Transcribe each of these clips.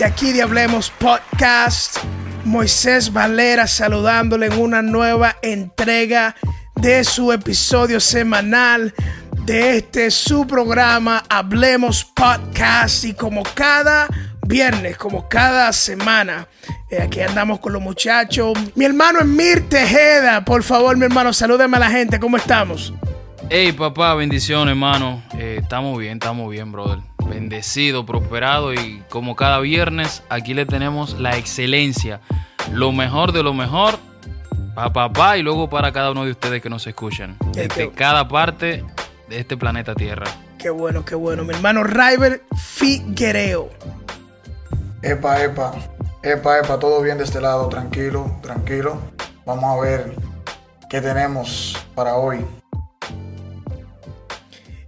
de aquí de Hablemos Podcast. Moisés Valera saludándole en una nueva entrega de su episodio semanal de este su programa Hablemos Podcast y como cada viernes, como cada semana, eh, aquí andamos con los muchachos. Mi hermano Emir Tejeda, por favor, mi hermano, salúdeme a la gente, ¿cómo estamos? Hey papá, bendiciones hermano. Eh, estamos bien, estamos bien, brother. Bendecido, prosperado y como cada viernes, aquí le tenemos la excelencia, lo mejor de lo mejor para papá y luego para cada uno de ustedes que nos escuchan, desde qué- cada parte de este planeta Tierra. Qué bueno, qué bueno. Mi hermano River Figuereo. Epa, epa, epa, epa, todo bien de este lado, tranquilo, tranquilo. Vamos a ver qué tenemos para hoy.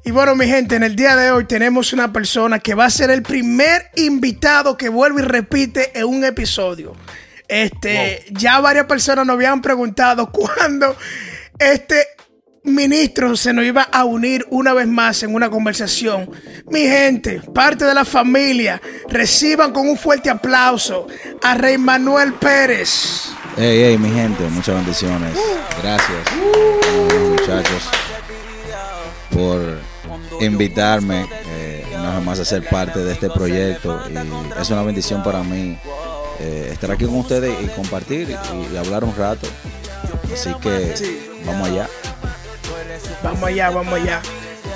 Y bueno, mi gente, en el día de hoy tenemos una persona que va a ser el primer invitado que vuelve y repite en un episodio. Este, ya varias personas nos habían preguntado cuándo este ministro se nos iba a unir una vez más en una conversación. Mi gente, parte de la familia, reciban con un fuerte aplauso a Rey Manuel Pérez. Hey, hey, mi gente, muchas bendiciones. Gracias, eh, muchachos, por invitarme eh, una vez más a ser parte de este proyecto. Y es una bendición para mí eh, estar aquí con ustedes y compartir y, y hablar un rato. Así que vamos allá. Vamos allá, vamos allá.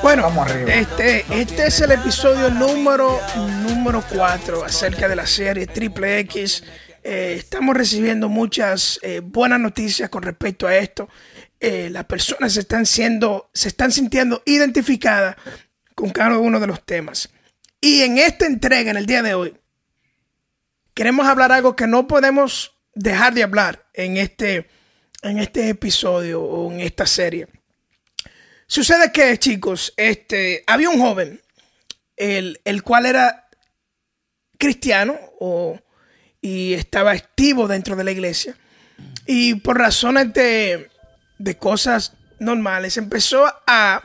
Bueno, Vamos arriba. Este, este es el episodio número número 4 acerca de la serie Triple X. Eh, estamos recibiendo muchas eh, buenas noticias con respecto a esto. Eh, las personas se están siendo, se están sintiendo identificadas con cada uno de los temas. Y en esta entrega, en el día de hoy, queremos hablar algo que no podemos dejar de hablar en este, en este episodio o en esta serie. Sucede que, chicos, este, había un joven, el, el cual era cristiano o, y estaba activo dentro de la iglesia. Y por razones de, de cosas normales, empezó a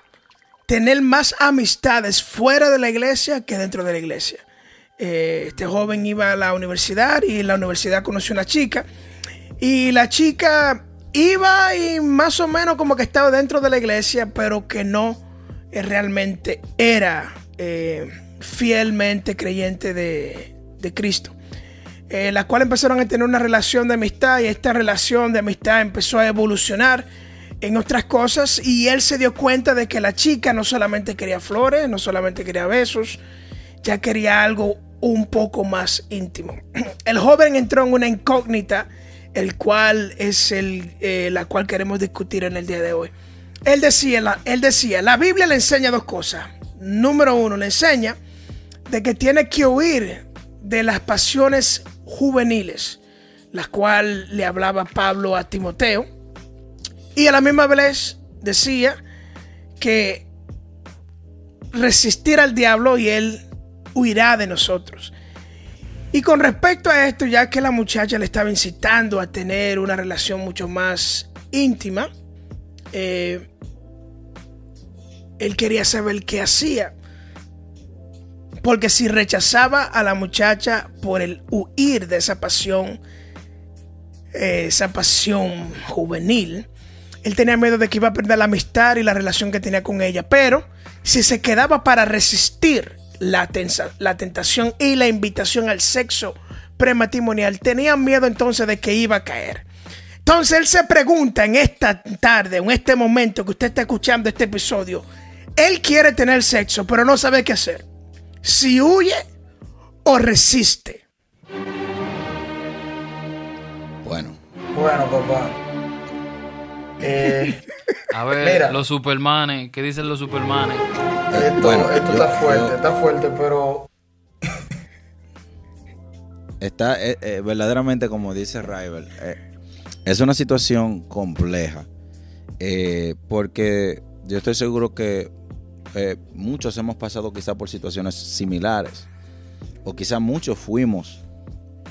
tener más amistades fuera de la iglesia que dentro de la iglesia. Eh, este joven iba a la universidad y en la universidad conoció una chica. Y la chica iba y más o menos como que estaba dentro de la iglesia, pero que no eh, realmente era eh, fielmente creyente de, de Cristo. Eh, la cual empezaron a tener una relación de amistad y esta relación de amistad empezó a evolucionar en otras cosas y él se dio cuenta de que la chica no solamente quería flores, no solamente quería besos, ya quería algo un poco más íntimo. El joven entró en una incógnita, el cual es el, eh, la cual queremos discutir en el día de hoy. Él decía, la, él decía, la Biblia le enseña dos cosas. Número uno, le enseña de que tiene que huir de las pasiones juveniles, las cuales le hablaba Pablo a Timoteo. Y a la misma vez decía que resistir al diablo y él huirá de nosotros. Y con respecto a esto, ya que la muchacha le estaba incitando a tener una relación mucho más íntima, eh, él quería saber qué hacía. Porque si rechazaba a la muchacha por el huir de esa pasión, eh, esa pasión juvenil, él tenía miedo de que iba a perder la amistad y la relación que tenía con ella. Pero si se quedaba para resistir la, tensa- la tentación y la invitación al sexo prematrimonial, tenía miedo entonces de que iba a caer. Entonces él se pregunta en esta tarde, en este momento que usted está escuchando este episodio, él quiere tener sexo, pero no sabe qué hacer. Si huye o resiste. Bueno, Bueno, papá. Eh, A ver, Mira. los supermanes, ¿qué dicen los supermanes? esto Bueno, esto yo- está fuerte, yo- está fuerte, pero está eh, eh, verdaderamente, como dice Rival, eh, es una situación compleja. eh, porque yo estoy seguro que eh, muchos hemos pasado quizá por situaciones similares. O quizá muchos fuimos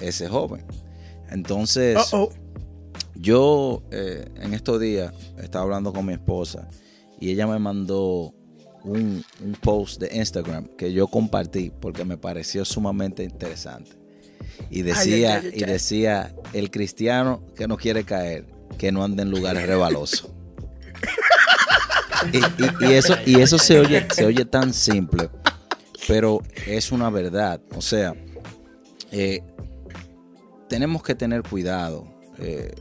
ese joven. Entonces, Uh oh. Yo eh, en estos días estaba hablando con mi esposa y ella me mandó un, un post de Instagram que yo compartí porque me pareció sumamente interesante. Y decía, ay, ay, ay. y decía, el cristiano que no quiere caer, que no ande en lugares rebalosos. y, y- y eso, y eso se oye, se oye tan simple, pero es una verdad. O sea, eh, tenemos que tener cuidado eh,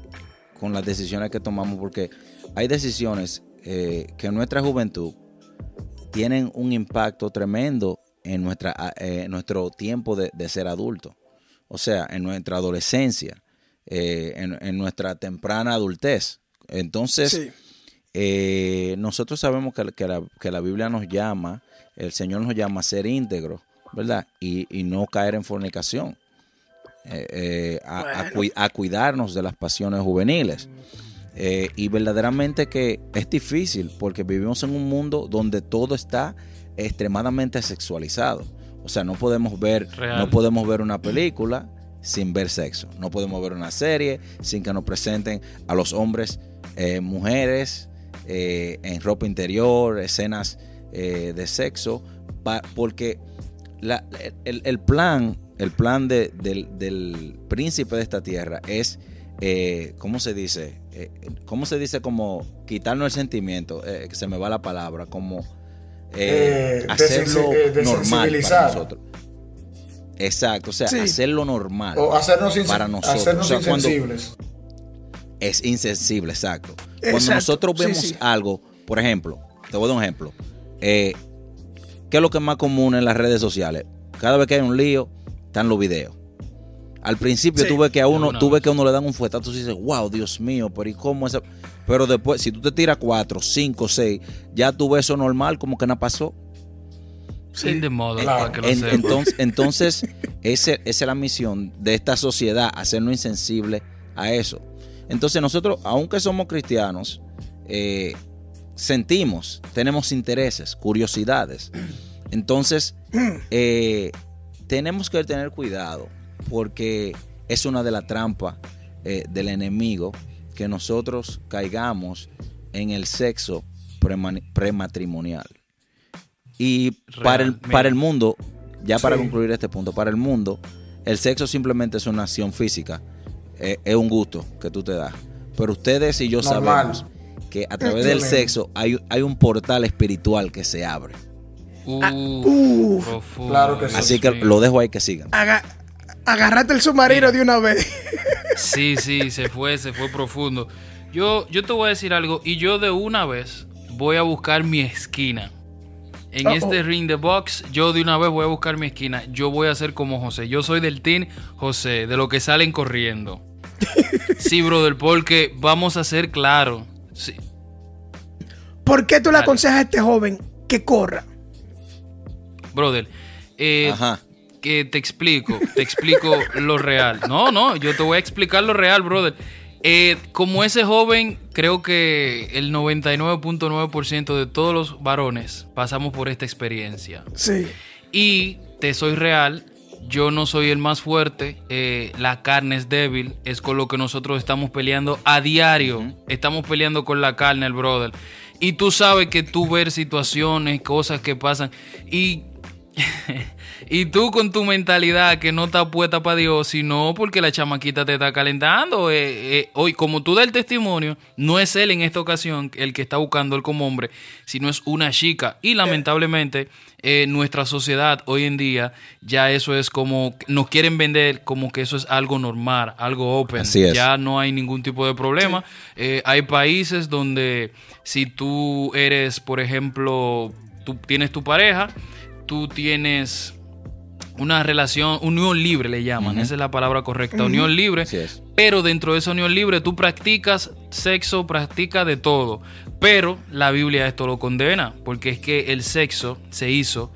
con las decisiones que tomamos porque hay decisiones eh, que en nuestra juventud tienen un impacto tremendo en nuestra, eh, nuestro tiempo de, de ser adulto. O sea, en nuestra adolescencia, eh, en, en nuestra temprana adultez. Entonces, Sí. nosotros sabemos que, que la, que la Biblia nos llama, el Señor nos llama a ser íntegros, ¿verdad? Y, y no caer en fornicación. Eh, eh, a, cuidarnos de las pasiones juveniles. Eh, y verdaderamente que es difícil porque vivimos en un mundo donde todo está extremadamente sexualizado. O sea, no podemos ver, Real. no podemos ver una película sin ver sexo. No podemos ver una serie sin que nos presenten a los hombres, eh, mujeres, eh, en ropa interior, escenas eh, de sexo, pa- porque la- el, el plan, el plan de- del, del príncipe de esta tierra es, eh, ¿cómo se dice? Eh, ¿Cómo se dice? Como quitarnos el sentimiento, eh, que se me va la palabra, como hacerlo normal para nosotros. Exacto, o sea, Sí. hacerlo normal O hacernos, para nosotros. hacernos O sea, cuando- insensibles. es insensible, exacto. Cuando nosotros vemos sí. algo, por ejemplo, te voy a dar un ejemplo. ¿Qué es lo que es más común en las redes sociales? Cada vez que hay un lío, están los videos. Al principio Sí, tú ves que a de uno, vez. que a uno le dan un fuetazo y dices, wow, Dios mío, pero ¿y cómo esa? Pero después, si tú te tiras cuatro, cinco, seis, ya tú ves eso normal, como que nada pasó. In the model, Claro. para que lo En- sepan. entonces, entonces ese- esa es la misión de esta sociedad, hacernos insensibles a eso. Entonces nosotros, aunque somos cristianos, eh, sentimos, tenemos intereses, curiosidades. Entonces, eh, tenemos que tener cuidado porque es una de las trampas eh, del enemigo que nosotros caigamos en el sexo prematrimonial. Y Real, para, el, para el mundo, ya para Sí. concluir este punto, para el mundo, el sexo simplemente es una acción física, eh, es un gusto que tú te das. Pero ustedes y yo Normal. sabemos que a través del sexo hay, hay un portal espiritual que se abre. Uh, uf. profundo, Claro que sí. Así que lo dejo ahí que sigan. Aga- agarrate el submarino de una vez. Sí, sí, se fue, se fue profundo. Yo, yo te voy a decir algo y yo de una vez voy a buscar mi esquina. En este ring the box, yo de una vez voy a buscar mi esquina. Yo voy a ser como José. Yo soy del team José, de lo que salen corriendo. Sí, brother, porque vamos a ser claros. Sí, ¿Por qué tú le Dale. aconsejas a este joven que corra? Brother. eh, Ajá. que te explico, te explico lo real. No, no, yo te voy a explicar lo real, brother. Eh, como ese joven, creo que el 99.9% de todos los varones pasamos por esta experiencia. Sí. Y te soy real, yo no soy el más fuerte, eh, la carne es débil, es con lo que nosotros estamos peleando a diario. Estamos peleando con la carne, el brother. Y tú sabes que tú ver situaciones, cosas que pasan, y, y tú con tu mentalidad que no está puesta para Dios, sino porque la chamaquita te está calentando. eh, eh, hoy, como tú das el testimonio, no es él en esta ocasión el que está buscando él como hombre, sino es una chica. Y lamentablemente, eh, nuestra sociedad hoy en día, ya eso es como, nos quieren vender como que eso es algo normal, algo open. Así es. Ya no hay ningún tipo de problema. Eh, hay países donde si tú eres, por ejemplo, tú tienes tu pareja, tú tienes una relación, unión libre le llaman, esa es la palabra correcta, unión libre. Así es. Pero dentro de esa unión libre tú practicas sexo, practicas de todo. Pero la Biblia esto lo condena, porque es que el sexo se hizo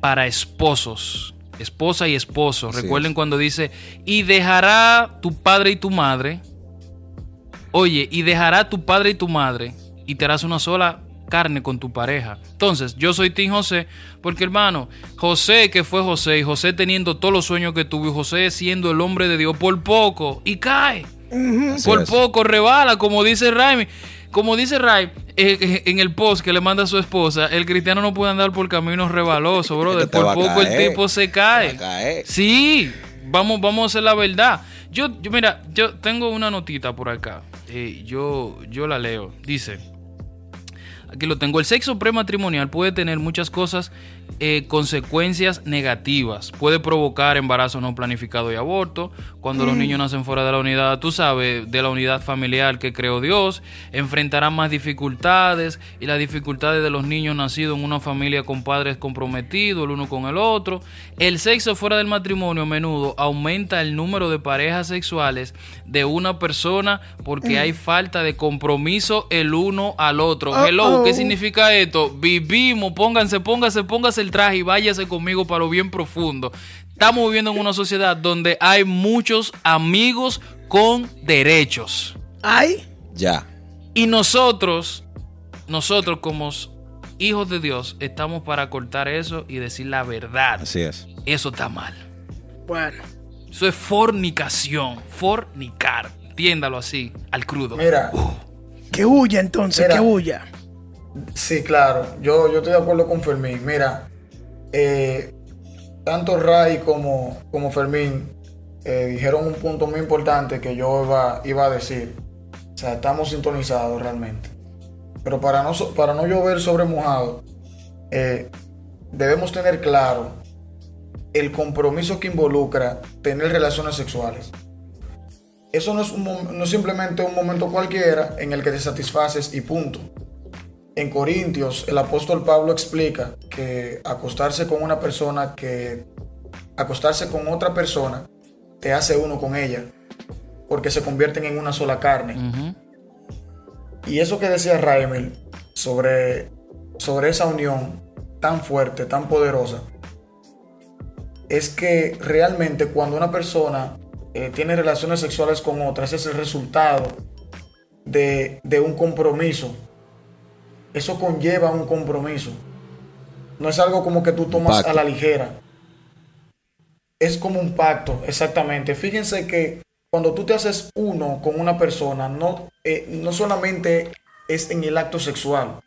para esposos. esposa y esposo. Recuerden cuando dice, y dejará tu padre y tu madre. Oye, y dejará tu padre y tu madre y te harás una sola carne con tu pareja. Entonces, yo soy Tim José, porque hermano, José que fue José, y José teniendo todos los sueños que tuvo, y José siendo el hombre de Dios por poco, y cae. Por poco rebala, como dice Raimi. Como dice Ray eh, eh, en el post que le manda a su esposa, el cristiano no puede andar por caminos rebalosos, brother. por poco el tipo se cae. Sí, vamos, vamos a hacer la verdad. Yo, yo mira, yo tengo una notita por acá. Eh, yo, yo la leo. Dice. Aquí lo tengo. El sexo prematrimonial puede tener muchas cosas eh, consecuencias negativas. Puede provocar embarazo no planificado y aborto. Cuando los mm. niños nacen fuera de la unidad, tú sabes, de la unidad familiar que creó Dios, enfrentarán más dificultades y las dificultades de los niños nacidos en una familia con padres comprometidos el uno con el otro. El sexo fuera del matrimonio a menudo aumenta el número de parejas sexuales de una persona porque mm. hay falta de compromiso el uno al otro. Hello, ¿qué significa esto? Vivimos, pónganse, pónganse, pónganse el traje y váyase conmigo para lo bien profundo. Estamos viviendo en una sociedad donde hay muchos amigos con derechos. ¿Hay? Ya. Y nosotros, nosotros como hijos de Dios, estamos para cortar eso y decir la verdad. Así es. Eso está mal. Bueno. Eso es fornicación. Fornicar. Entiéndalo así, al crudo. Mira. Que huya entonces, que huya. Sí, claro. Yo, yo estoy de acuerdo con Fermín. Mira, eh, tanto Ray como, como Fermín eh, dijeron un punto muy importante que yo iba, iba, a decir. O sea, estamos sintonizados realmente. Pero para no, para no llover sobre mojado, eh, debemos tener claro el compromiso que involucra tener relaciones sexuales. Eso no es, no es simplemente un momento cualquiera en el que te satisfaces y punto. En Corintios, el apóstol Pablo explica que acostarse con una persona que acostarse con otra persona te hace uno con ella, porque se convierten en una sola carne. Y eso que decía Raimel sobre, sobre esa unión tan fuerte, tan poderosa, es que realmente cuando una persona eh, tiene relaciones sexuales con otra, ese es el resultado de, de un compromiso eso conlleva un compromiso. No es algo como que tú tomas a la ligera. Es como un pacto, exactamente. Fíjense que cuando tú te haces uno con una persona, no, eh, no solamente es en el acto sexual,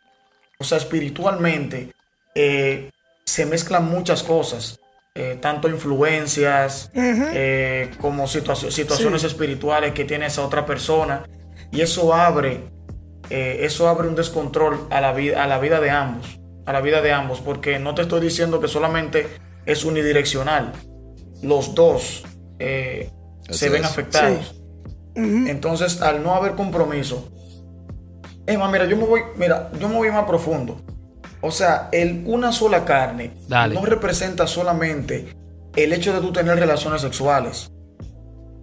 o sea, espiritualmente eh, se mezclan muchas cosas, eh, tanto influencias como situaciones espirituales que tiene esa otra persona, y eso abre eh, eso abre un descontrol a la, vida, a la vida de ambos, a la vida de ambos, porque no te estoy diciendo que solamente es unidireccional, los dos eh, se ven afectados. Entonces, al no haber compromiso, mira, yo me voy, mira, yo me voy más profundo. O sea, el una sola carne no representa solamente el hecho de tú tener relaciones sexuales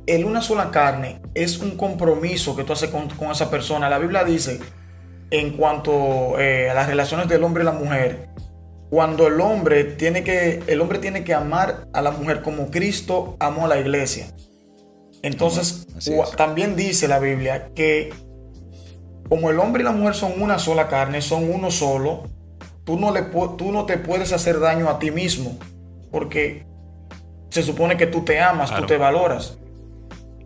el una sola carne es un compromiso que tú haces con, esa persona. La Biblia dice, en cuanto eh, a las relaciones del hombre y la mujer, cuando el hombre tiene que, el hombre tiene que amar a la mujer como Cristo amó a la iglesia. Entonces, también dice la Biblia que como el hombre y la mujer son una sola carne, son uno solo, tú no, le, tú no te puedes hacer daño a ti mismo, porque se supone que tú te amas, tú te valoras.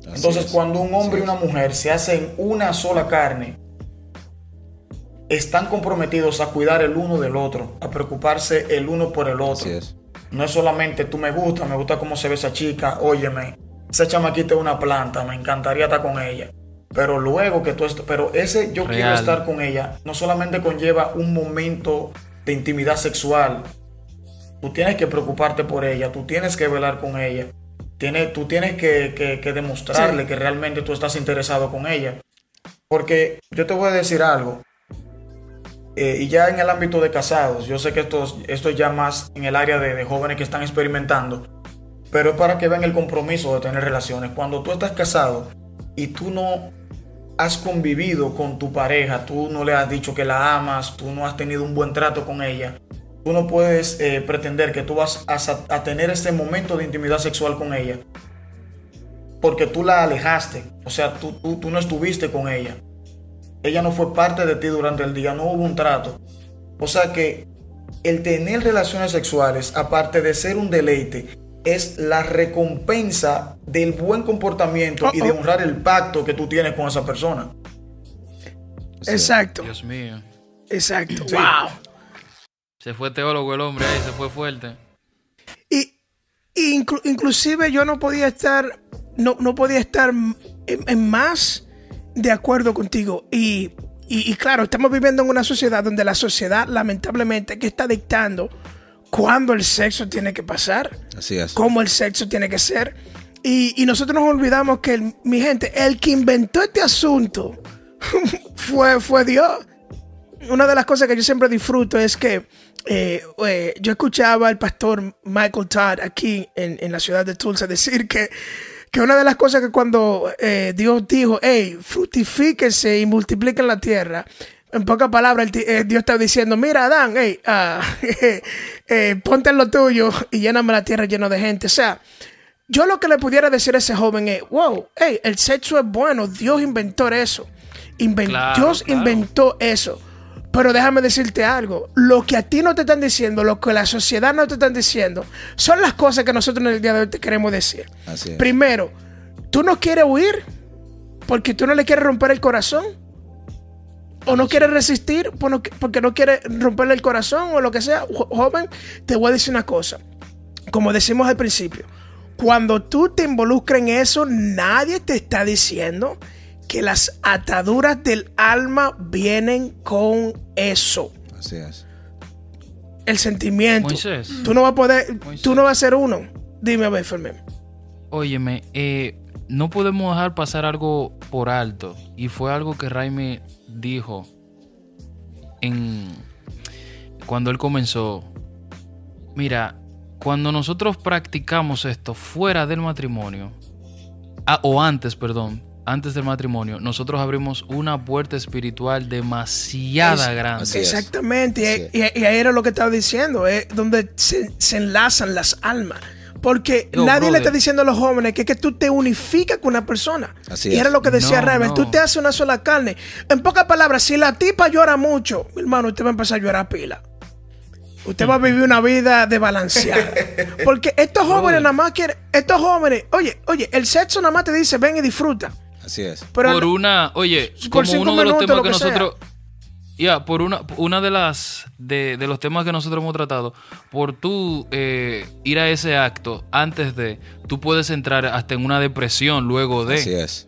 Entonces, cuando un hombre y una mujer se hacen una sola carne, están comprometidos a cuidar el uno del otro, a preocuparse el uno por el otro. No es solamente tú me gusta, me gusta cómo se ve esa chica, óyeme, esa chamaquita es una planta, me encantaría estar con ella. Pero luego que tú esto, pero ese yo quiero estar con ella, no solamente conlleva un momento de intimidad sexual. Tú tienes que preocuparte por ella, tú tienes que velar con ella tú tienes que, demostrarle que realmente tú estás interesado con ella. Porque yo te voy a decir algo. Eh, y ya en el ámbito de casados, yo sé que esto, esto es ya más en el área de, jóvenes que están experimentando, pero es para que vean el compromiso de tener relaciones. Cuando tú estás casado y tú no has convivido con tu pareja, tú no le has dicho que la amas, tú no has tenido un buen trato con ella, tú no puedes eh, pretender que tú vas a, a tener este momento de intimidad sexual con ella porque tú la alejaste, o sea, tú, tú, tú, no estuviste con ella. Ella no fue parte de ti durante el día, no hubo un trato. O sea que el tener relaciones sexuales, aparte de ser un deleite, es la recompensa del buen comportamiento y de honrar el pacto que tú tienes con esa persona. Exacto. Dios mío. Exacto. Wow. Se fue teólogo el hombre ahí, se fue fuerte. Y, inclusive yo no podía estar, no, no podía estar en, más de acuerdo contigo. Y, y, claro, estamos viviendo en una sociedad donde la sociedad lamentablemente que está dictando cuándo el sexo tiene que pasar, Así es. cómo el sexo tiene que ser. Y, y nosotros nos olvidamos que, mi gente, el que inventó este asunto fue, fue Dios. Una de las cosas que yo siempre disfruto es que eh, eh, yo escuchaba al pastor Michael Todd aquí en, en, la ciudad de Tulsa decir que, que una de las cosas que cuando eh, Dios dijo, hey, frutifíquense y multipliquen la tierra, en pocas palabras, eh, Dios está diciendo, mira, Adán, hey, uh, ponte en lo tuyo y lléname la tierra llena de gente. O sea, yo lo que le pudiera decir a ese joven es, wow, hey, el sexo es bueno, Dios inventó eso. Dios inventó eso. Pero déjame decirte algo, lo que a ti no te están diciendo, lo que la sociedad no te están diciendo, son las cosas que nosotros en el día de hoy te queremos decir. Primero, tú no quieres huir porque tú no le quieres romper el corazón. O no quieres resistir porque no quieres romperle el corazón o lo que sea. Joven, te voy a decir una cosa. Como decimos al principio, cuando tú te involucras en eso, nadie te está diciendo que las ataduras del alma vienen con eso. Así es. El sentimiento. Tú no vas a poder, tú no vas a ser uno. Dime a ver, Fermín. Óyeme, eh, no podemos dejar pasar algo por alto. Y fue algo que Raimi dijo en cuando él comenzó. Mira, cuando nosotros practicamos esto fuera del matrimonio, ah, o antes, perdón, antes del matrimonio, nosotros abrimos una puerta espiritual demasiada grande. Exactamente, y, ahí era lo que estaba diciendo, es donde se, enlazan las almas. Porque nadie le está diciendo a los jóvenes que, que tú te unificas con una persona. y era lo que decía no, tú te haces una sola carne. En pocas palabras, si la tipa llora mucho, mi hermano, usted va a empezar a llorar pila. Usted va a vivir una vida de balancear. Porque estos jóvenes nada más quieren, estos jóvenes, oye, oye, el sexo nada más te dice, ven y disfruta. Así es. por una, oye, como uno de los temas que, nosotros. Ya, por una, una de las de, los temas que nosotros hemos tratado, por tú eh, ir a ese acto antes de, tú puedes entrar hasta en una depresión luego de. Así es.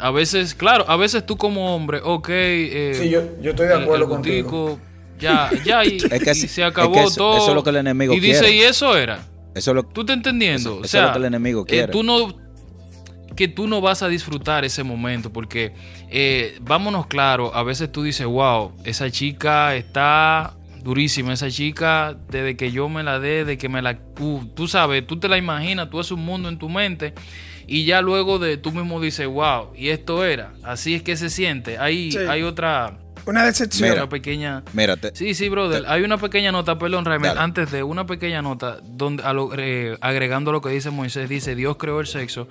A veces, claro, a veces tú como hombre, ok. Eh, sí, yo, yo, estoy de acuerdo contigo. Ya, ya, y, se acabó todo. Eso es lo que el enemigo y quiere. Y dice, y eso era. Eso lo, ¿Tú estás entendiendo? Eso, es lo que el enemigo quiere. tú no, que tú no vas a disfrutar ese momento porque eh, vámonos claro, a veces tú dices, wow, esa chica está durísima, esa chica desde que yo me la dé, de que me la... Uh, tú sabes, tú te la imaginas, tú haces un mundo en tu mente y ya luego de tú mismo dices, wow, y esto era, así es que se siente. Hay, hay otra... Una decepción. una pequeña. Mírate. Sí, sí, brother. Hay una pequeña nota, perdón, Raymond, antes de una pequeña nota, donde eh, agregando lo que dice Moisés, dice: Dios creó el sexo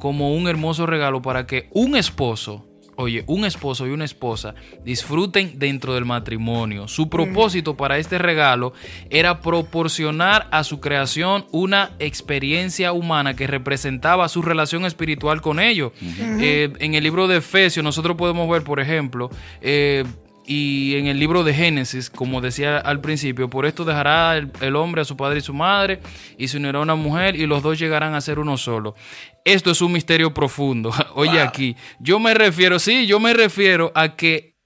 como un hermoso regalo para que un esposo, oye, un esposo y una esposa disfruten dentro del matrimonio. Su propósito para este regalo era proporcionar a su creación una experiencia humana que representaba su relación espiritual con ellos. Eh, en el libro de Efesios nosotros podemos ver, por ejemplo, eh, y en el libro de Génesis, como decía al principio, por esto dejará el, hombre a su padre y su madre y se unirá a una mujer y los dos llegarán a ser uno solo. Esto es un misterio profundo. Oye aquí, yo me refiero, sí, yo me refiero a que...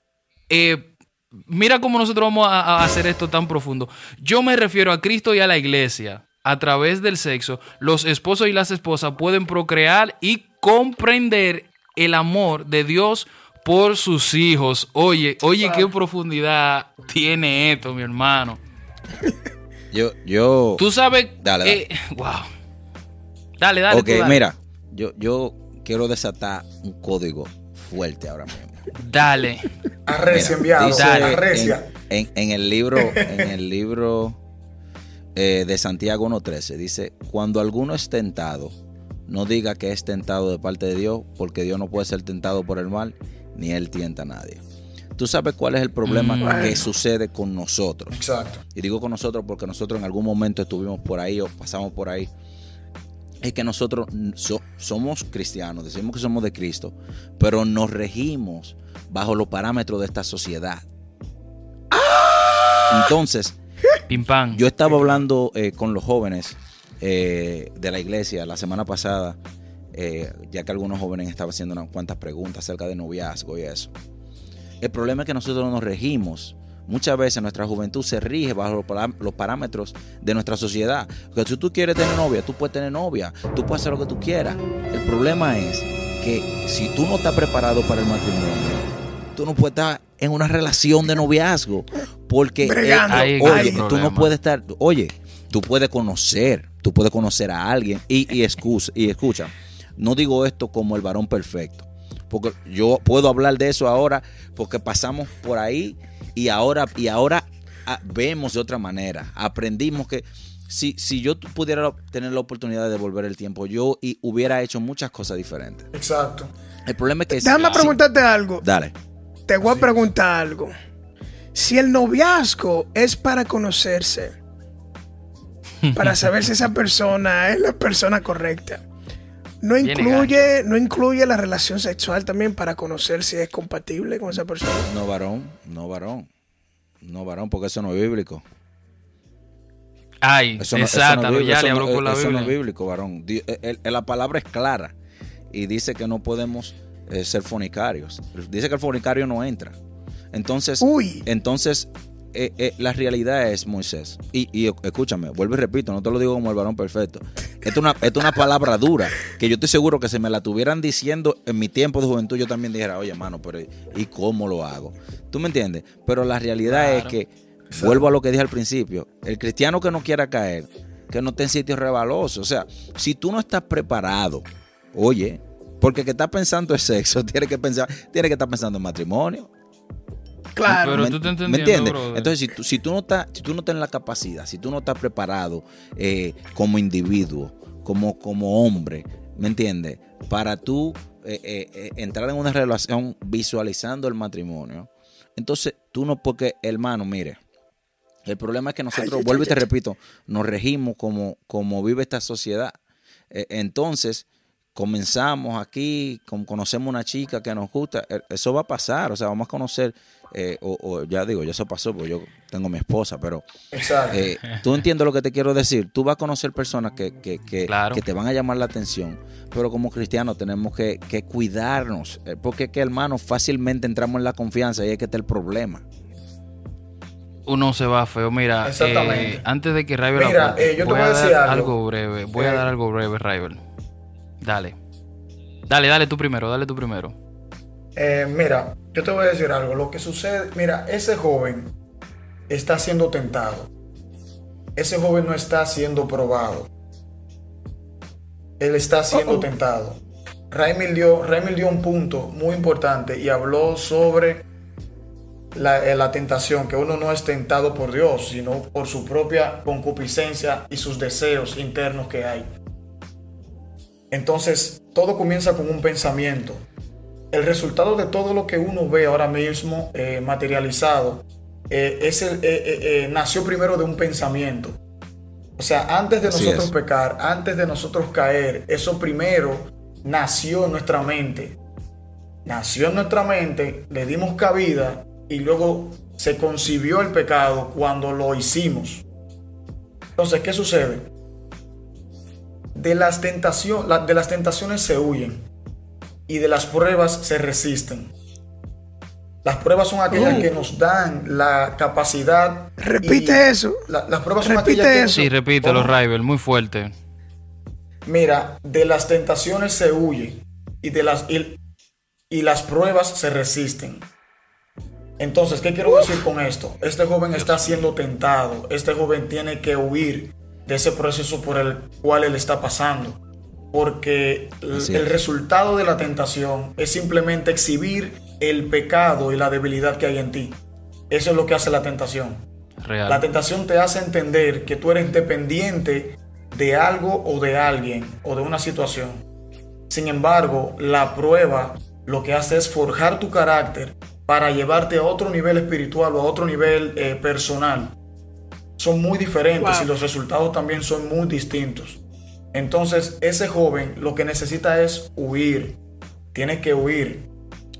Eh, mira cómo nosotros vamos a, hacer esto tan profundo. Yo me refiero a Cristo y a la iglesia. A través del sexo, los esposos y las esposas pueden procrear y comprender el amor de Dios por sus hijos. Oye, oye, qué profundidad tiene esto, mi hermano. Yo, yo. Tú sabes. Dale, dale. Eh, wow. Dale, dale. Ok, mira, yo, yo quiero desatar un código fuerte ahora mismo. Dale. Arrecia, enviado. Dice Arrecia. En, En, el libro, en el libro eh, de Santiago 1.13 dice, cuando alguno es tentado, no diga que es tentado de parte de Dios, porque Dios no puede ser tentado por el mal, ni Él tienta a nadie. Tú sabes cuál es el problema mm. que sucede con nosotros. Exacto. Y digo con nosotros porque nosotros en algún momento estuvimos por ahí o pasamos por ahí. Es que nosotros somos cristianos, decimos que somos de Cristo, pero nos regimos bajo los parámetros de esta sociedad. Entonces, yo estaba hablando eh, con los jóvenes eh, de la iglesia la semana pasada, eh, ya que algunos jóvenes estaban haciendo unas cuantas preguntas acerca de noviazgo y eso. El problema es que nosotros nos regimos. Muchas veces nuestra juventud se rige bajo los parámetros de nuestra sociedad. Porque si tú quieres tener novia, tú puedes tener novia, tú puedes hacer lo que tú quieras. El problema es que si tú no estás preparado para el matrimonio, tú no puedes estar en una relación de noviazgo. Porque, eh, oye, tú no puedes estar, oye, tú puedes conocer, tú puedes conocer a alguien y, y, y escucha, no digo esto como el varón perfecto, porque yo puedo hablar de eso ahora porque pasamos por ahí y ahora, y ahora ah, vemos de otra manera. Aprendimos que si, si yo pudiera tener la oportunidad de devolver el tiempo, yo y hubiera hecho muchas cosas diferentes. Exacto. El problema es que... Déjame preguntarte algo. Dale. Te voy a preguntar algo. Si el noviazgo es para conocerse, para saber si esa persona es la persona correcta, no incluye, no incluye la relación sexual también para conocer si es compatible con esa persona. No varón, no varón. No varón, porque eso no es bíblico. Ay, eso no, exacto, eso ya le con la eso no es bíblico, varón. la palabra es clara y dice que no podemos eh, ser fornicarios. Dice que el fornicario no entra. Entonces, Uy. entonces eh, eh, la realidad es, Moisés, y, escúchame, vuelvo y repito, no te lo digo como el varón perfecto. Esto es, una, es una palabra dura, que yo estoy seguro que si me la tuvieran diciendo en mi tiempo de juventud, yo también dijera, oye, hermano, pero ¿y cómo lo hago? ¿Tú me entiendes? Pero la realidad es que, vuelvo a lo que dije al principio, el cristiano que no quiera caer, que no esté en sitios rebalosos, o sea, si tú no estás preparado, oye, porque que estás pensando en sexo, tiene que pensar, tiene que estar pensando en matrimonio, Claro. Pero tú te ¿Me entiendes? Entonces, si tú, si tú no estás, si tú no tienes la capacidad, si tú no estás preparado eh, como individuo, como, como hombre, ¿me entiendes? Para tú eh, eh, entrar en una relación visualizando el matrimonio, entonces tú no, porque hermano, mire, el problema es que nosotros, vuelvo y te repito, nos regimos como, como vive esta sociedad. entonces, comenzamos aquí, conocemos una chica que nos gusta, eso va a pasar, o sea, vamos a conocer eh, o, ya digo, ya eso pasó porque yo tengo mi esposa, pero eh, tú entiendes lo que te quiero decir. Tú vas a conocer personas que, que, que, te van a llamar la atención, pero como cristianos tenemos que, cuidarnos, eh, porque que hermano, fácilmente entramos en la confianza y es que está el problema. Uno se va feo. Mira, antes de que Rival Mira, yo te voy, a decir algo. breve. Voy a dar algo breve, Rival. Dale. Dale, dale tú primero, dale tú primero. mira, yo te voy a decir algo. Lo que sucede, mira, ese joven está siendo tentado. Ese joven no está siendo probado. Él está siendo tentado. Raimil dio, dio un punto muy importante y habló sobre la, eh, la, tentación, que uno no es tentado por Dios, sino por su propia concupiscencia y sus deseos internos que hay. Entonces, todo comienza con un pensamiento el resultado de todo lo que uno ve ahora mismo eh, materializado eh, es el, eh, nació primero de un pensamiento. O sea, antes de nosotros pecar, antes de nosotros caer, eso primero nació en nuestra mente. Nació en nuestra mente, le dimos cabida y luego se concibió el pecado cuando lo hicimos. Entonces, ¿qué sucede? De las, tentaciones, de las tentaciones se huyen y de las pruebas se resisten. Las pruebas son aquellas que nos dan la capacidad. Repite eso. las pruebas son aquellas que. Sí, repítelo, Rival, muy fuerte. Mira, de las tentaciones se huye y, de las, y, las pruebas se resisten. Entonces, ¿qué quiero decir con esto? Este joven está siendo tentado. Este joven tiene que huir de ese proceso por el cual él está pasando porque el resultado de la tentación es simplemente exhibir el pecado y la debilidad que hay en ti. Eso es lo que hace la tentación. Real. La tentación te hace entender que tú eres dependiente de algo o de alguien o de una situación. Sin embargo, la prueba lo que hace es forjar tu carácter para llevarte a otro nivel espiritual o a otro nivel eh, personal. Son muy diferentes Wow. y los resultados también son muy distintos. Entonces, ese joven lo que necesita es huir. Tiene que huir.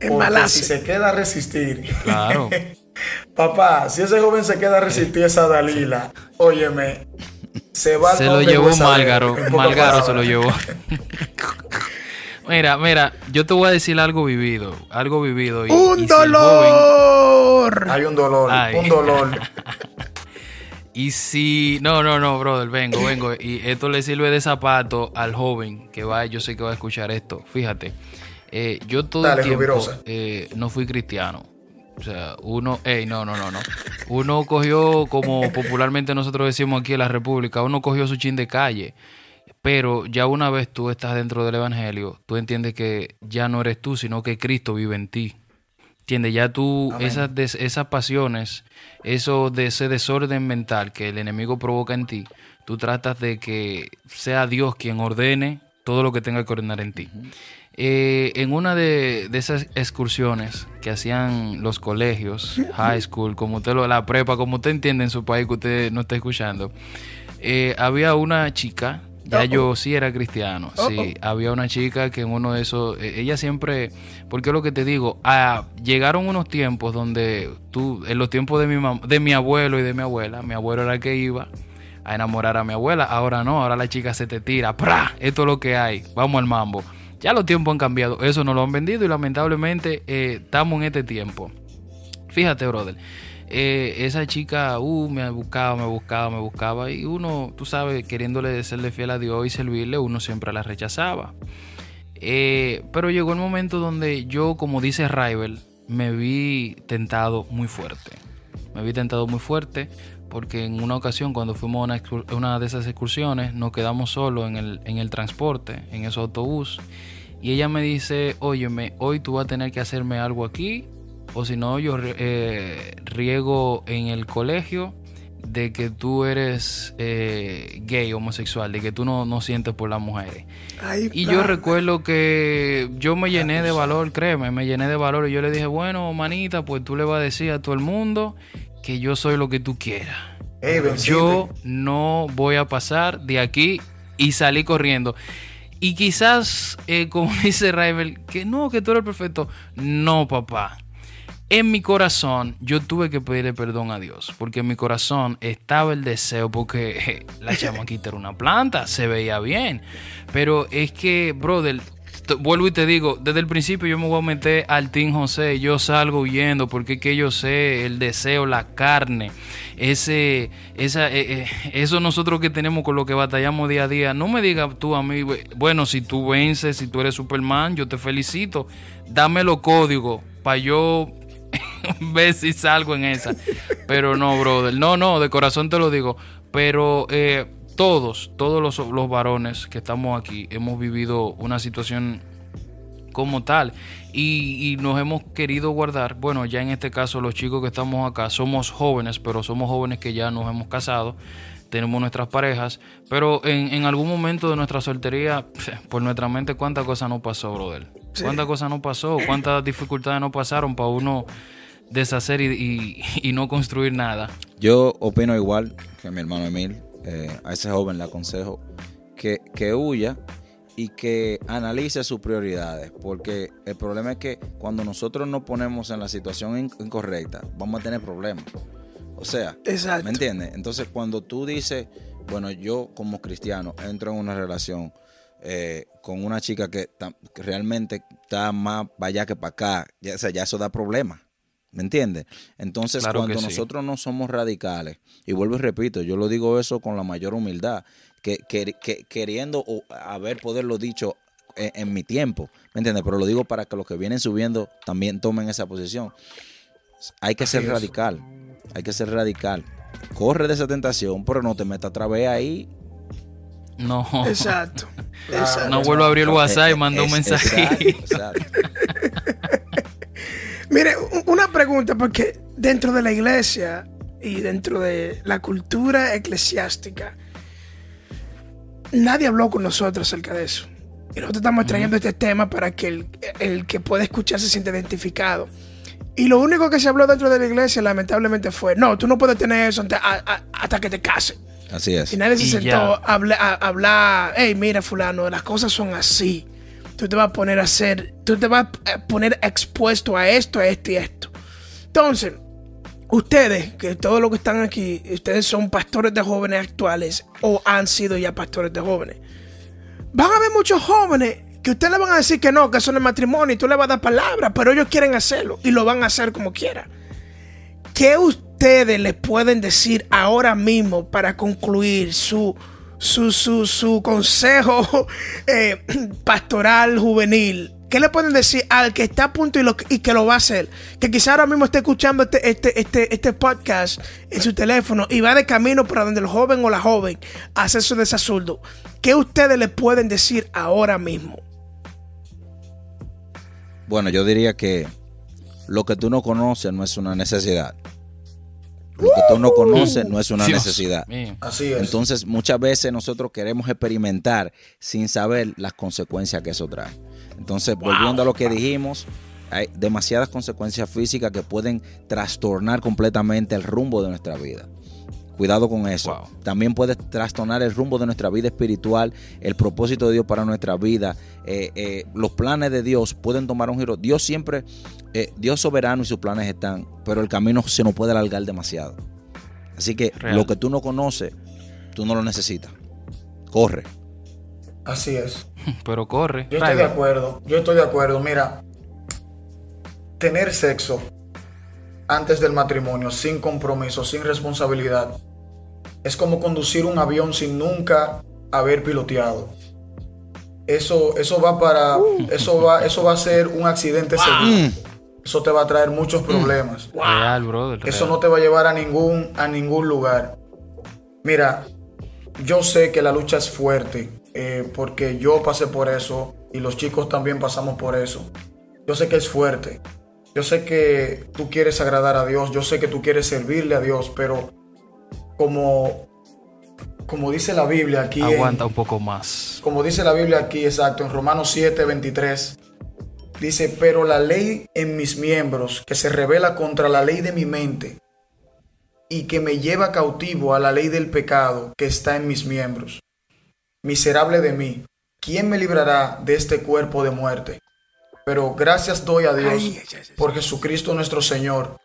Porque si se queda a resistir, Claro. Papá, si ese joven se queda a resistir esa Dalila, óyeme, se va Se lo llevó Málgaro. Málgaro se lo llevó. Mira, mira, yo te voy a decir algo vivido. Algo vivido. Y, y ¡Un si el joven- dolor! Hay un dolor, Ay. un dolor. Y si. No, no, no, brother, vengo, vengo. Y esto le sirve de zapato al joven que va, yo sé que va a escuchar esto. Fíjate, eh, yo todo Dale, el tiempo eh, no fui cristiano. O sea, uno, ey, no, no, no, no. Uno cogió, como popularmente nosotros decimos aquí en la República, uno cogió su chin de calle. Pero ya una vez tú estás dentro del Evangelio, tú entiendes que ya no eres tú, sino que Cristo vive en ti. ¿Entiendes? Ya tú, Amén. esas, des- esas pasiones, eso de ese desorden mental que el enemigo provoca en ti, tú tratas de que sea Dios quien ordene todo lo que tenga que ordenar en ti. Eh, en una de, de esas excursiones que hacían los colegios, high school, como usted lo, la prepa, como usted entiende en su país que usted no está escuchando, eh, había una chica, ya yo sí era cristiano, sí, había una chica que en uno de esos, eh, ella siempre, porque lo que te digo, ah, llegaron unos tiempos donde tú, en los tiempos de mi, mam- de mi abuelo y de mi abuela, mi abuelo era el que iba a enamorar a mi abuela, ahora no, ahora la chica se te tira, ¡pra! Esto es lo que hay, vamos al mambo. Ya los tiempos han cambiado, eso no lo han vendido y lamentablemente eh, estamos en este tiempo. Fíjate, brother. eh, esa chica uh, me buscaba, me buscaba, me buscaba. Y uno, tú sabes, queriéndole serle fiel a Dios y servirle, uno siempre la rechazaba. Eh, pero llegó el momento donde yo, como dice Rival, me vi tentado muy fuerte. Me vi tentado muy fuerte porque en una ocasión cuando fuimos a una, de esas excursiones nos quedamos solos en el, en el transporte, en ese autobús. Y ella me dice, óyeme, hoy tú vas a tener que hacerme algo aquí o si no yo eh, riego en el colegio de que tú eres eh, gay, homosexual, de que tú no, no sientes por las mujeres. Ay, Y yo recuerdo que yo me llené de valor, créeme, me llené de valor y yo le dije, bueno, manita, pues tú le vas a decir a todo el mundo que yo soy lo que tú quieras. Ey, venciste. Yo no voy a pasar de aquí y salí corriendo. Y quizás, eh, como dice Rival, que no, que tú eres perfecto. No, papá. En mi corazón yo tuve que pedirle perdón a Dios, porque en mi corazón estaba el deseo, porque la chamaquita era una planta, se veía bien. Pero es que, brother, vuelvo y te digo, desde el principio yo me voy a meter al Team José, yo salgo huyendo, porque es que yo sé el deseo, la carne, ese, esa, eh, eh, eso nosotros que tenemos con lo que batallamos día a día. No me digas tú a mí, bueno, si tú vences, si tú eres Superman, yo te felicito, dame los códigos para yo ver si salgo en esa. Pero no, brother. No, no, de corazón te lo digo. Pero eh, todos, todos los, los varones que estamos aquí hemos vivido una situación como tal y, y nos hemos querido guardar. Bueno, ya en este caso los chicos que estamos acá somos jóvenes, pero somos jóvenes que ya nos hemos casado. Tenemos nuestras parejas, pero en, en algún momento de nuestra soltería, por nuestra mente, ¿cuántas cosas no pasó, brother? Sí. ¿Cuántas cosas no pasó? ¿Cuántas dificultades no pasaron para uno deshacer y, y- y no construir nada? Yo opino igual que mi hermano Emil. eh, a ese joven le aconsejo que, que huya y que analice sus prioridades. Porque el problema es que cuando nosotros nos ponemos en la situación in- incorrecta, vamos a tener problemas. O sea, Exacto. ¿me entiendes? Entonces, cuando tú dices, bueno, yo como cristiano entro en una relación eh, con una chica que, realmente está más para allá que para acá, ya, o sea, ya eso da problemas. ¿Me entiendes? Entonces, Claro cuando sí. nosotros no somos radicales, y vuelvo y repito, yo lo digo eso con la mayor humildad, que, que- que- queriendo o haber poderlo dicho en, en mi tiempo, ¿me entiendes? Pero lo digo para que los que vienen subiendo también tomen esa posición. Hay que ser es. radical, hay que ser radical. Corre de esa tentación, pero no te metas otra vez ahí. No. Exacto. Claro. Exacto. No vuelvo a abrir el WhatsApp y Eh, mando un mensaje. exacto, exacto. Mire, una pregunta, porque dentro de la iglesia y dentro de la cultura eclesiástica, nadie habló con nosotros acerca de eso. Y nosotros estamos trayendo este tema para que el, el que pueda escuchar se sienta identificado. Y lo único que se habló dentro de la iglesia, lamentablemente, fue: no, tú no puedes tener eso hasta, a- a- hasta que te cases. Así es. Y nadie se Y sentó ya. a hablar, hey, mira, Fulano, las cosas son así. Tú te vas a poner a hacer, tú te vas a poner expuesto a esto, a esto y esto. Entonces, ustedes, que todos los que están aquí, ustedes son pastores de jóvenes actuales o han sido ya pastores de jóvenes. Van a haber muchos jóvenes que ustedes le van a decir que no, que eso no es matrimonio y tú le vas a dar palabras, pero ellos quieren hacerlo y lo van a hacer como quieran. ¿Qué ustedes le pueden decir ahora mismo para concluir su, su, su, su consejo eh, pastoral juvenil? ¿Qué le pueden decir al que está a punto y, lo, y que lo va a hacer? Que quizá ahora mismo esté escuchando este, este, este, este podcast en su teléfono y va de camino para donde el joven o la joven hace su desasurdo. ¿Qué ustedes le pueden decir ahora mismo? Bueno, yo diría que lo que tú no conoces no es una necesidad. Lo que tú no conoces no es una Dios necesidad. mío. Así es. Entonces, muchas veces nosotros queremos experimentar sin saber las consecuencias que eso trae. Entonces, volviendo a lo que dijimos, hay demasiadas consecuencias físicas que pueden trastornar completamente el rumbo de nuestra vida. Cuidado con eso. Wow. También puede trastornar el rumbo de nuestra vida espiritual, el propósito de Dios para nuestra vida, eh, eh, los planes de Dios pueden tomar un giro. Dios siempre, eh, Dios soberano y sus planes están, pero el camino se nos puede alargar demasiado. Así que Real. lo que tú no conoces, tú no lo necesitas. Corre. Así es. Pero corre. Yo estoy de acuerdo, yo estoy de acuerdo. Mira, tener sexo antes del matrimonio, sin compromiso, sin responsabilidad, es como conducir un avión sin nunca haber piloteado. Eso, eso va para, eso va, eso va a ser un accidente seguro. Eso te va a traer muchos problemas. Real, brother. Eso no te va a llevar a ningún, a ningún lugar. Mira, yo sé que la lucha es fuerte, eh, porque yo pasé por eso y los chicos también pasamos por eso. Yo sé que es fuerte. Yo sé que tú quieres agradar a Dios, yo sé que tú quieres servirle a Dios, pero como, como dice la Biblia aquí, en- Aguanta un poco más. como dice la Biblia aquí, exacto, en Romanos 7, 23, dice, pero la ley en mis miembros, que se revela contra la ley de mi mente y que me lleva cautivo a la ley del pecado que está en mis miembros. Miserable de mí, ¿quién me librará de este cuerpo de muerte? Pero gracias doy a Dios Ay, ay, ay, ay. por Jesucristo nuestro Señor.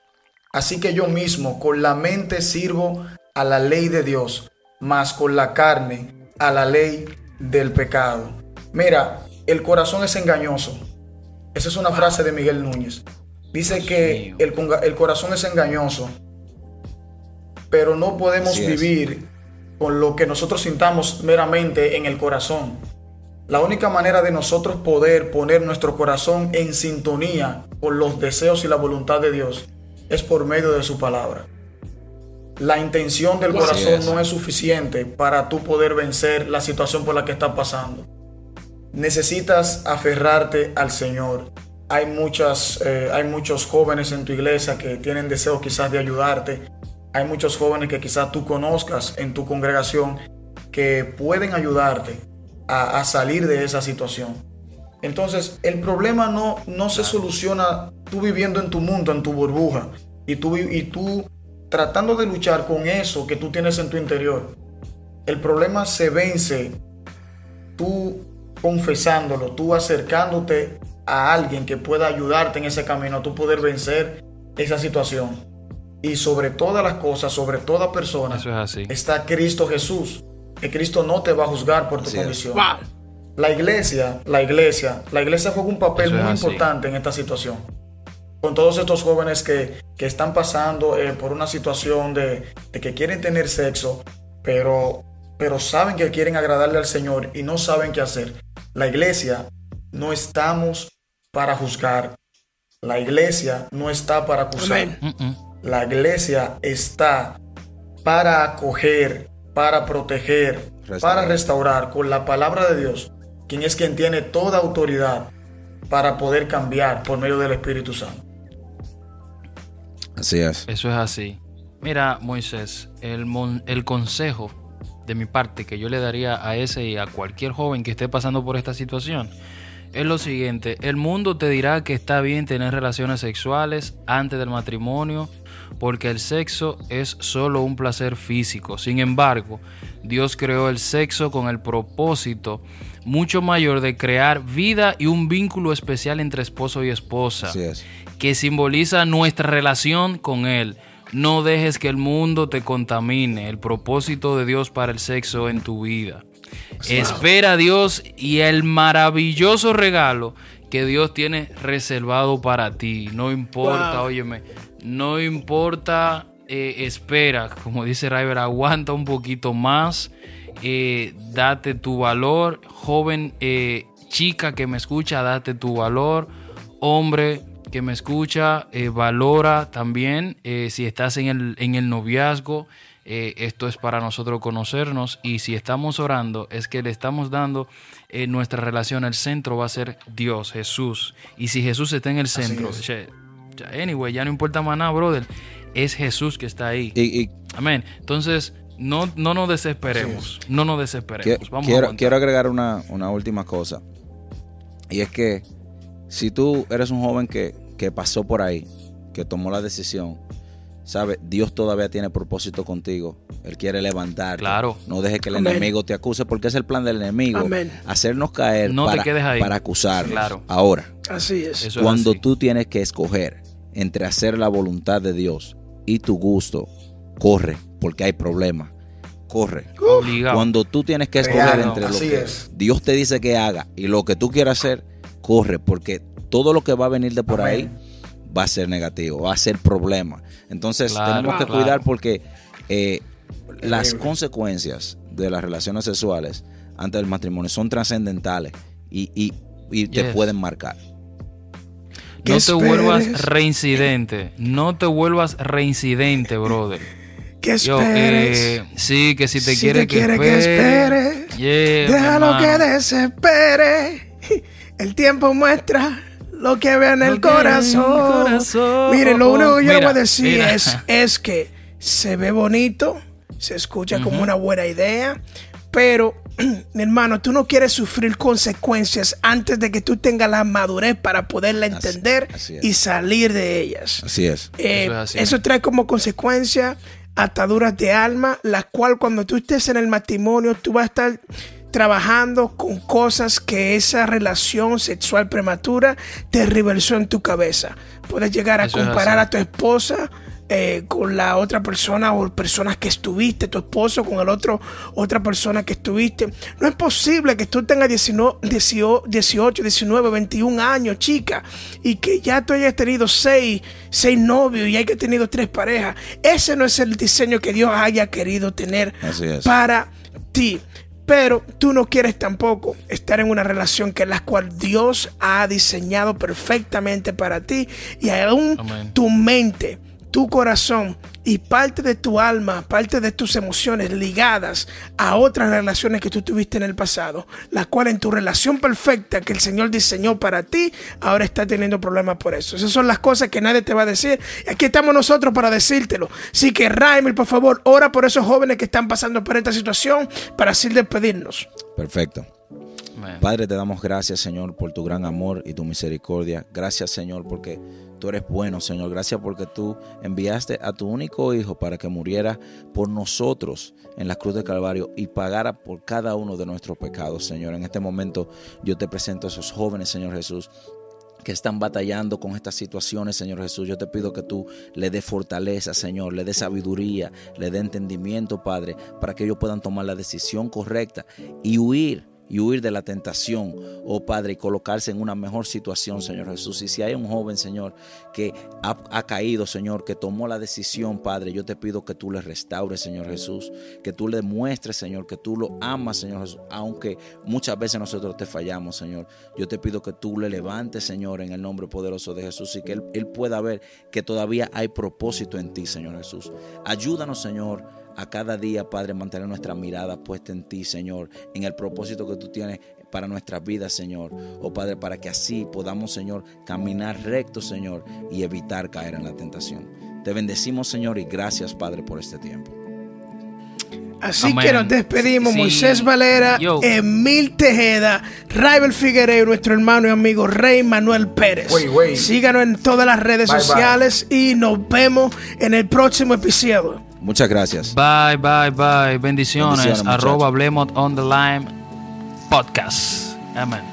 Así que yo mismo con la mente sirvo a la ley de Dios, mas con la carne a la ley del pecado. Mira, el corazón es engañoso. Esa es una frase de Miguel Núñez. Dice que el, el corazón es engañoso, pero no podemos Así es. vivir con lo que nosotros sintamos meramente en el corazón. La única manera de nosotros poder poner nuestro corazón en sintonía con los deseos y la voluntad de Dios es por medio de su palabra. La intención del corazón es. no es suficiente para tú poder vencer la situación por la que estás pasando. Necesitas aferrarte al Señor. Hay, muchas, eh, hay muchos jóvenes en tu iglesia que tienen deseo quizás de ayudarte. Hay muchos jóvenes que quizás tú conozcas en tu congregación que pueden ayudarte a, a salir de esa situación. Entonces, el problema no, no se soluciona tú viviendo en tu mundo, en tu burbuja, y tú, y tú tratando de luchar con eso que tú tienes en tu interior. El problema se vence tú confesándolo, tú acercándote a alguien que pueda ayudarte en ese camino, a tú poder vencer esa situación. Y sobre todas las cosas, sobre toda persona, Eso es así. está Cristo Jesús. Que Cristo no te va a juzgar por tu Así condición. Wow. La iglesia, la iglesia, la iglesia juega un papel es muy así. importante en esta situación. Con todos estos jóvenes que, que están pasando eh, por una situación de, de que quieren tener sexo, pero, pero saben que quieren agradarle al Señor y no saben qué hacer. La iglesia no estamos para juzgar. La iglesia no está para acusar. Amén. La iglesia está para acoger, para proteger, Restaurar. para restaurar con la palabra de Dios, quien es quien tiene toda autoridad para poder cambiar por medio del Espíritu Santo. Así es. Eso es así. Mira, Moisés, el, mon- el consejo de mi parte que yo le daría a ese y a cualquier joven que esté pasando por esta situación es lo siguiente. El mundo te dirá que está bien tener relaciones sexuales antes del matrimonio porque el sexo es solo un placer físico. Sin embargo, Dios creó el sexo con el propósito mucho mayor de crear vida y un vínculo especial entre esposo y esposa Así es. que simboliza nuestra relación con Él. No dejes que el mundo te contamine el propósito de Dios para el sexo en tu vida. Espera a Dios y el maravilloso regalo que Dios tiene reservado para ti. No importa, Wow. óyeme, no importa, eh, espera, como dice River, aguanta un poquito más, eh, date tu valor, joven, eh, chica que me escucha, date tu valor, hombre que me escucha, valora también si estás en el, en el noviazgo. eh, esto es para nosotros conocernos y si estamos orando es que le estamos dando eh, nuestra relación, el centro va a ser Dios, Jesús. Y si Jesús está en el centro, che, anyway, ya no importa más nada, brother, es Jesús que está ahí. Y, y Amén. Entonces, no, no nos desesperemos, no nos desesperemos. Vamos a quiero, aguantar. quiero agregar una, una última cosa. Y es que si tú eres un joven que, que pasó por ahí, que tomó la decisión, ¿sabes? Dios todavía tiene propósito contigo. Él quiere levantarte. Claro. No deje que el Amén. enemigo te acuse, porque es el plan del enemigo. Amén. Hacernos caer No te para, quedes ahí. para acusarnos. Claro. Ahora, Así es. Eso es cuando así. tú tienes que escoger entre hacer la voluntad de Dios y tu gusto, corre, porque hay problemas. Corre. Obligado. Cuando tú tienes que escoger Real, entre lo así que es. Dios te dice que haga y lo que tú quieras hacer, corre, porque todo lo que va a venir de por Amén. ahí va a ser negativo, va a ser problema. Entonces Claro, tenemos que claro. cuidar porque eh, las consecuencias de las relaciones sexuales antes del matrimonio son trascendentales y, y- y te Yes. pueden marcar. Que No te vuelvas reincidente. No te vuelvas reincidente, brother. Que Yo, esperes. eh, sí, que si te Si quiere, te quiere que espere, Yeah, Déjalo que desespere. El tiempo muestra lo que ve en el que corazón. corazón. Miren, lo único que yo le voy a decir mira. es, es que se ve bonito, se escucha como una buena idea, pero, mi hermano, tú no quieres sufrir consecuencias antes de que tú tengas la madurez para poderla entender así y salir de ellas. Así es. Eh, Eso es así. eso trae como consecuencia ataduras de alma, la cual cuando tú estés en el matrimonio, tú vas a estar trabajando con cosas que esa relación sexual prematura te reversó en tu cabeza. Puedes llegar a Eso es comparar a tu esposa eh, con la otra persona o personas que estuviste, tu esposo con el otro, otra persona que estuviste. No es posible que tú tengas 19, 18, 18, 19, 21 años, chica, y que ya tú hayas tenido seis, seis novios y hayas tenido tres parejas. Ese no es el diseño que Dios haya querido tener para ti. Pero tú no quieres tampoco estar en una relación que la cual Dios ha diseñado perfectamente para ti y aún tu mente, tu corazón y parte de tu alma, parte de tus emociones ligadas a otras relaciones que tú tuviste en el pasado, la cual en tu relación perfecta que el Señor diseñó para ti, ahora está teniendo problemas por eso. Esas son las cosas que nadie te va a decir. Y aquí estamos nosotros para decírtelo. Así que Raimel, por favor, ora por esos jóvenes que están pasando por esta situación para así despedirnos. Perfecto. Man. Padre, te damos gracias, Señor, por tu gran amor y tu misericordia. Gracias, Señor, porque tú eres bueno, Señor. Gracias porque tú enviaste a tu único Hijo para que muriera por nosotros en la cruz de Calvario y pagara por cada uno de nuestros pecados, Señor. En este momento yo te presento a esos jóvenes, Señor Jesús que están batallando con estas situaciones, Señor Jesús. Yo te pido que tú le des fortaleza, Señor, le des sabiduría, le des entendimiento, Padre, para que ellos puedan tomar la decisión correcta y huir y huir de la tentación, oh Padre, y colocarse en una mejor situación, Señor Jesús. Y si hay un joven, Señor, que ha, caído, Señor, que tomó la decisión, Padre, yo te pido que tú le restaures, Señor Jesús, que tú le muestres, Señor, que tú lo amas, Señor Jesús, aunque muchas veces nosotros te fallamos, Señor. Yo te pido que tú le levantes, Señor, en el nombre poderoso de Jesús y que él, él pueda ver que todavía hay propósito en ti, Señor Jesús. Ayúdanos, Señor, a cada día, Padre, mantener nuestra mirada puesta en ti, Señor, en el propósito que tú tienes para nuestras vidas, Señor. Oh Padre, para que así podamos, Señor, caminar recto, Señor, y evitar caer en la tentación. Te bendecimos, Señor, y gracias, Padre, por este tiempo. Así Amén. que nos despedimos, Sí. Moisés Valera, Yo. Emil Tejeda, Raibel Figueiredo, nuestro hermano y amigo Rey Manuel Pérez. Wey, wey. Síganos en todas las redes Bye, bye. sociales y nos vemos en el próximo episodio. Muchas gracias. Bye, bye, bye. Bendiciones. Arroba Hablemos on the Line Podcast. Amén.